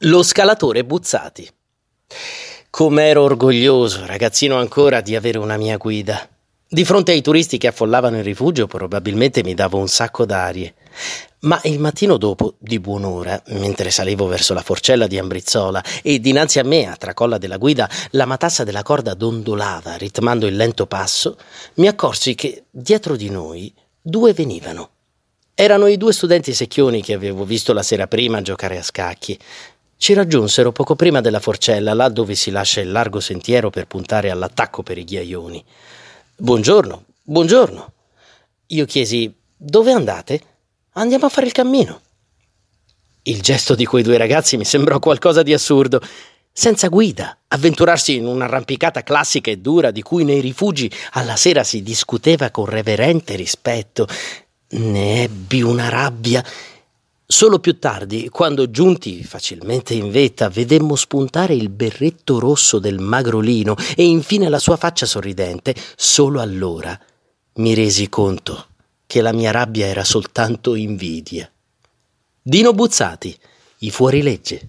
Lo scalatore Buzzati. Com'ero orgoglioso, ragazzino ancora, di avere una mia guida. Di fronte ai turisti che affollavano il rifugio, probabilmente mi davo un sacco d'arie. Ma il mattino dopo, di buon'ora, mentre salivo verso la forcella di Ambrizzola e dinanzi a me, a tracolla della guida, la matassa della corda dondolava, ritmando il lento passo, mi accorsi che dietro di noi due venivano. Erano i due studenti secchioni che avevo visto la sera prima giocare a scacchi. Ci raggiunsero poco prima della forcella, là dove si lascia il largo sentiero per puntare all'attacco per i ghiaioni. Buongiorno, buongiorno. Io chiesi: Dove andate? Andiamo a fare il cammino. Il gesto di quei due ragazzi mi sembrò qualcosa di assurdo. Senza guida, avventurarsi in un'arrampicata classica e dura di cui nei rifugi alla sera si discuteva con reverente rispetto. Ne ebbi una rabbia Solo più tardi, quando giunti facilmente in vetta, vedemmo spuntare il berretto rosso del magrolino e infine la sua faccia sorridente, solo allora mi resi conto che la mia rabbia era soltanto invidia. Dino Buzzati, i fuorilegge.